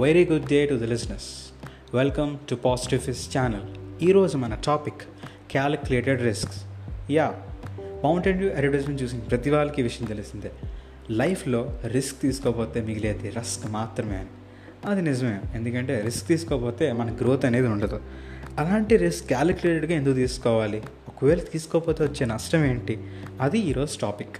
Very good day to the listeners welcome to positive fix channel ఈరోజు మన topic calculated risks యా Mountain Dew advertisement చూసిన ప్రతి వాళ్ళకి విషయం తెలిసిందే. లైఫ్లో రిస్క్ తీసుకోకపోతే మిగిలేది రస్క్ మాత్రమే అని. అది నిజమే ఎందుకంటే రిస్క్ తీసుకోకపోతే మన గ్రోత్ అనేది ఉండదు. అలాంటి రిస్క్ క్యాలిక్యులేటెడ్గా ఎందుకు తీసుకోవాలి? ఒకవేళ తీసుకోకపోతే వచ్చే నష్టం ఏంటి? అది ఈరోజు టాపిక్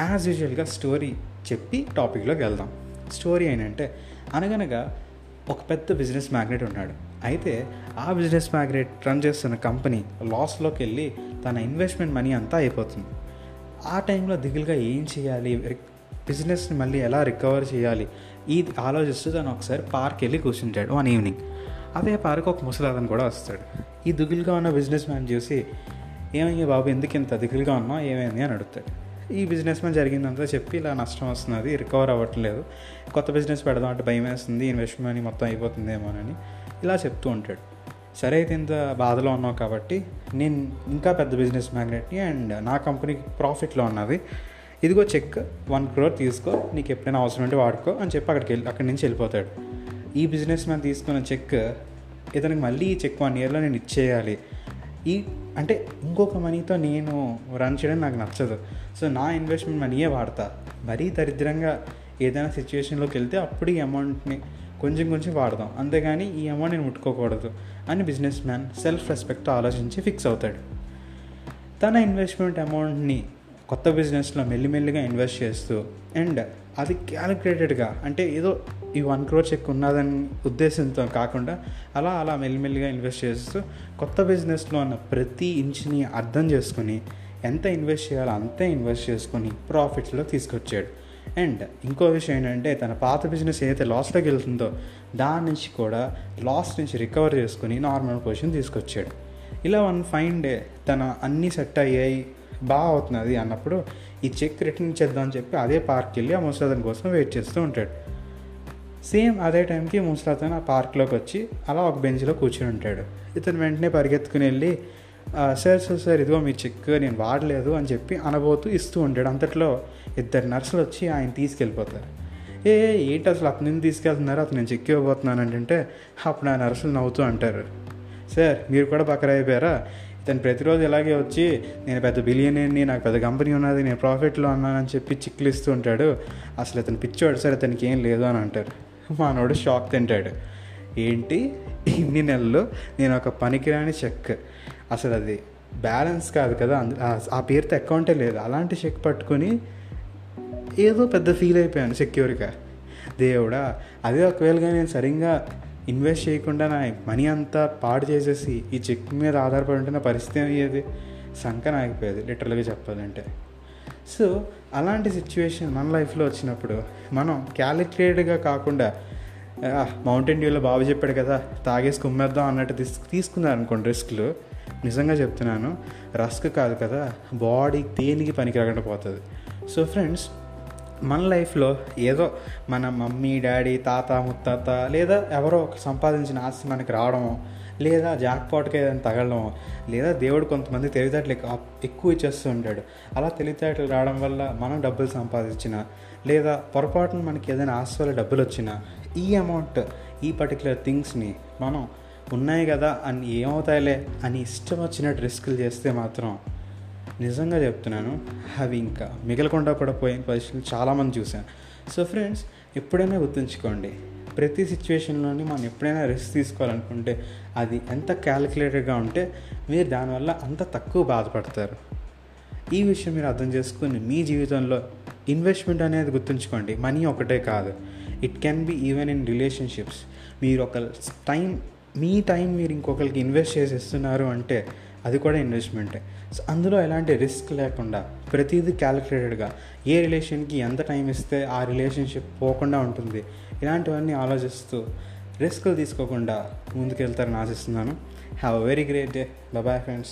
యాజ్ యూజువల్గా స్టోరీ చెప్పి టాపిక్లోకి వెళ్దాం. స్టోరీ ఏంటంటే అనగనగా ఒక పెద్ద బిజినెస్ మ్యాగ్నెట్ ఉన్నాడు. అయితే ఆ బిజినెస్ మ్యాగ్నెట్ రన్ చేస్తున్న కంపెనీ లాస్లోకి వెళ్ళి తన ఇన్వెస్ట్మెంట్ మనీ అంతా అయిపోతుంది. ఆ టైంలో దిగులుగా ఏం చేయాలి? బిజినెస్ని మళ్ళీ ఎలా రికవర్ చేయాలి? ఇది ఆలోచిస్తూ తను ఒకసారి పార్క్ వెళ్ళి కూర్చుంటాడు వన్ ఈవినింగ్. అదే పార్క్ ఒక ముసలాదన్ కూడా వస్తాడు. ఈ దిగులుగా ఉన్న బిజినెస్ మ్యాన్ చూసి ఏమయ్యా బాబు ఎందుకు ఇంత దిగులుగా ఉన్నా ఏమైంది? అని అడుగుతాడు. ఈ బిజినెస్ మ్యాన్ జరిగిందంతా చెప్పి ఇలా నష్టం వస్తున్నది రికవర్ అవ్వట్లేదు. కొత్త బిజినెస్ పెడదాం అంటే భయం వేస్తుంది ఇన్వెస్ట్మెంట్ మనీ మొత్తం అయిపోతుందేమోనని ఇలా చెప్తూ ఉంటాడు. సరే అయితే ఇంత బాధలో ఉన్నావు కాబట్టి నేను ఇంకా పెద్ద బిజినెస్ మ్యాగ్నెట్ని అండ్ నా కంపెనీకి ప్రాఫిట్లో ఉన్నది. ఇదిగో చెక్ వన్ క్రోర్ తీసుకో నీకు ఎప్పుడైనా అవసరం ఉంటే వాడుకో అని చెప్పి అక్కడికి వెళ్ళి అక్కడి నుంచి వెళ్ళిపోతాడు. ఈ బిజినెస్ మ్యాన్ తీసుకున్న చెక్ ఇతనికి మళ్ళీ ఈ చెక్ వన్ ఇయర్లో నేను ఇచ్చేయాలి. ఈ అంటే ఇంకొక మనీతో నేను రన్ చేయడం నాకు నచ్చదు. సో నా ఇన్వెస్ట్మెంట్ మనీయే వాడతా. మరీ దరిద్రంగా ఏదైనా సిచ్యువేషన్లోకి వెళ్తే అప్పుడు ఈ అమౌంట్ని కొంచెం కొంచెం వాడదాం. అంతేగాని ఈ అమౌంట్ నేను ముట్టుకోకూడదు అని బిజినెస్ మ్యాన్ సెల్ఫ్ రెస్పెక్ట్ ఆలోచించి ఫిక్స్ అవుతాడు. తన ఇన్వెస్ట్మెంట్ అమౌంట్ని కొత్త బిజినెస్లో మెల్లిమెల్లిగా ఇన్వెస్ట్ చేస్తూ అండ్ అది క్యాలిక్యులేటెడ్గా అంటే ఏదో ఈ వన్ క్రోర్ చెక్ ఉన్నదని ఉద్దేశంతో కాకుండా అలా అలా మెల్లిమెల్లిగా ఇన్వెస్ట్ చేస్తూ కొత్త బిజినెస్లో ఉన్న ప్రతి ఇంచ్ని అర్థం చేసుకుని ఎంత ఇన్వెస్ట్ చేయాలో అంతే ఇన్వెస్ట్ చేసుకొని ప్రాఫిట్స్లో తీసుకొచ్చాడు. అండ్ ఇంకో విషయం ఏంటంటే తన పాత బిజినెస్ ఏదైతే లాస్లోకి వెళ్తుందో దాని నుంచి కూడా లాస్ నుంచి రికవర్ చేసుకుని నార్మల్ పొజిషన్ తీసుకొచ్చాడు. ఇలా వన్ ఫైన్ డే తన అన్నీ సెట్ అయ్యాయి బాగా అవుతున్నది అన్నప్పుడు ఈ చెక్ రిటర్న్ చేద్దామని చెప్పి అదే పార్క్కి వెళ్ళి ఆ ముసలాదన్ కోసం వెయిట్ చేస్తూ ఉంటాడు. సేమ్ అదే టైంకి ముసలతను ఆ పార్క్లోకి వచ్చి అలా ఒక బెంచ్లో కూర్చుని ఉంటాడు. ఇతను వెంటనే పరిగెత్తుకుని వెళ్ళి సార్ సార్ సార్ ఇదిగో మీ చెక్ నేను వాడలేదు అని చెప్పి అనబోతూ ఇస్తూ ఉంటాడు. అంతట్లో ఇద్దరు నర్సులు వచ్చి ఆయన తీసుకెళ్ళిపోతారు. ఏ ఏంటి అసలు అతను తీసుకెళ్తున్నారు? అతను నేను చెక్ ఇవ్వబోతున్నాను అంటే అప్పుడు ఆ నర్సులు నవ్వుతూ అంటారు. సార్ మీరు కూడా బకర అయిపోయారా? ఇతను ప్రతిరోజు ఇలాగే వచ్చి నేను పెద్ద బిలియనీని నాకు పెద్ద కంపెనీ ఉన్నది నేను ప్రాఫిట్లో ఉన్నానని చెప్పి చిక్కులు ఇస్తూ ఉంటాడు. అసలు ఇతను పిచ్చోడు సార్ ఇతనికి ఏం లేదు అని అంటారు. మానోడు షాక్ తింటాడు. ఏంటి? ఇన్ని నెలలు నేను ఒక పనికిరాని చెక్. అసలు అది బ్యాలెన్స్ కాదు కదా. ఆ పేరుతో అకౌంటే లేదు. అలాంటి చెక్ పట్టుకొని ఏదో పెద్ద ఫీల్ అయిపోయాను సెక్యూర్గా దేవుడా అదే ఒకవేళగా నేను సరిగ్గా ఇన్వెస్ట్ చేయకుండా నా మనీ అంతా పాడు చేసేసి ఈ చెక్ మీద ఆధారపడి ఉంటే నా పరిస్థితి అయ్యేది సంకన ఆగిపోయేది లిటరల్గా చెప్పాలంటే. సో అలాంటి సిచ్యువేషన్ మన లైఫ్లో వచ్చినప్పుడు మనం క్యాలిక్యులేటెడ్గా కాకుండా మౌంటైన్ డ్యూలో బాబు చెప్పాడు కదా తాగేసి కుమ్మేద్దాం అన్నట్టు తీసు తీసుకున్నారు అనుకోండి రిస్క్లు నిజంగా చెప్తున్నాను రస్క్ కాదు కదా బాడీ దేనికి పనికి రాకుండా పోతుంది? సో ఫ్రెండ్స్ మన లైఫ్లో ఏదో మన మమ్మీ డాడీ తాత ముత్తాత లేదా ఎవరో ఒక సంపాదించిన ఆస్తి మనకి రావడం లేదా జాక్పాట్కి ఏదైనా తగలడమో లేదా దేవుడు కొంతమంది తెలివితేటలు ఎక్కువ ఇచ్చేస్తూ ఉంటాడు. అలా తెలివితేటలు రావడం వల్ల మనం డబ్బులు సంపాదించిన లేదా పొరపాటున మనకి ఏదైనా ఆస్తి వల్ల డబ్బులు వచ్చినా ఈ అమౌంట్ ఈ పర్టికులర్ థింగ్స్ని మనం ఉన్నాయి కదా అని ఏమవుతాయిలే అని ఇష్టం వచ్చినట్టు రిస్కులు చేస్తే మాత్రం నిజంగా చెప్తున్నాను అవి ఇంకా మిగలకుండా కూడా పోయిన పరిస్థితులు చాలామంది చూశాను. సో ఫ్రెండ్స్ ఎప్పుడైనా గుర్తుంచుకోండి ప్రతి సిచ్యువేషన్లోని మనం ఎప్పుడైనా రిస్క్ తీసుకోవాలనుకుంటే అది ఎంత క్యాలిక్యులేటెడ్గా ఉంటే మీరు దానివల్ల అంత తక్కువ బాధపడతారు. ఈ విషయం మీరు అర్థం చేసుకుని మీ జీవితంలో ఇన్వెస్ట్మెంట్ అనేది గుర్తుంచుకోండి. మనీ ఒకటే కాదు. It can be even in relationships మీరు ఒక టైం మీ టైం మీరు ఇంకొకరికి ఇన్వెస్ట్ చేసి ఇస్తున్నారు అంటే అది కూడా ఇన్వెస్ట్మెంటే సో అందులో ఎలాంటి రిస్క్ లేకుండా ప్రతిదీ క్యాలిక్యులేటెడ్గా ఏ రిలేషన్కి ఎంత టైం ఇస్తే ఆ రిలేషన్షిప్ పోకుండా ఉంటుంది ఇలాంటివన్నీ ఆలోచిస్తూ రిస్క్లు తీసుకోకుండా ముందుకెళ్తారని ఆశిస్తున్నాను. Have a very great day bye friends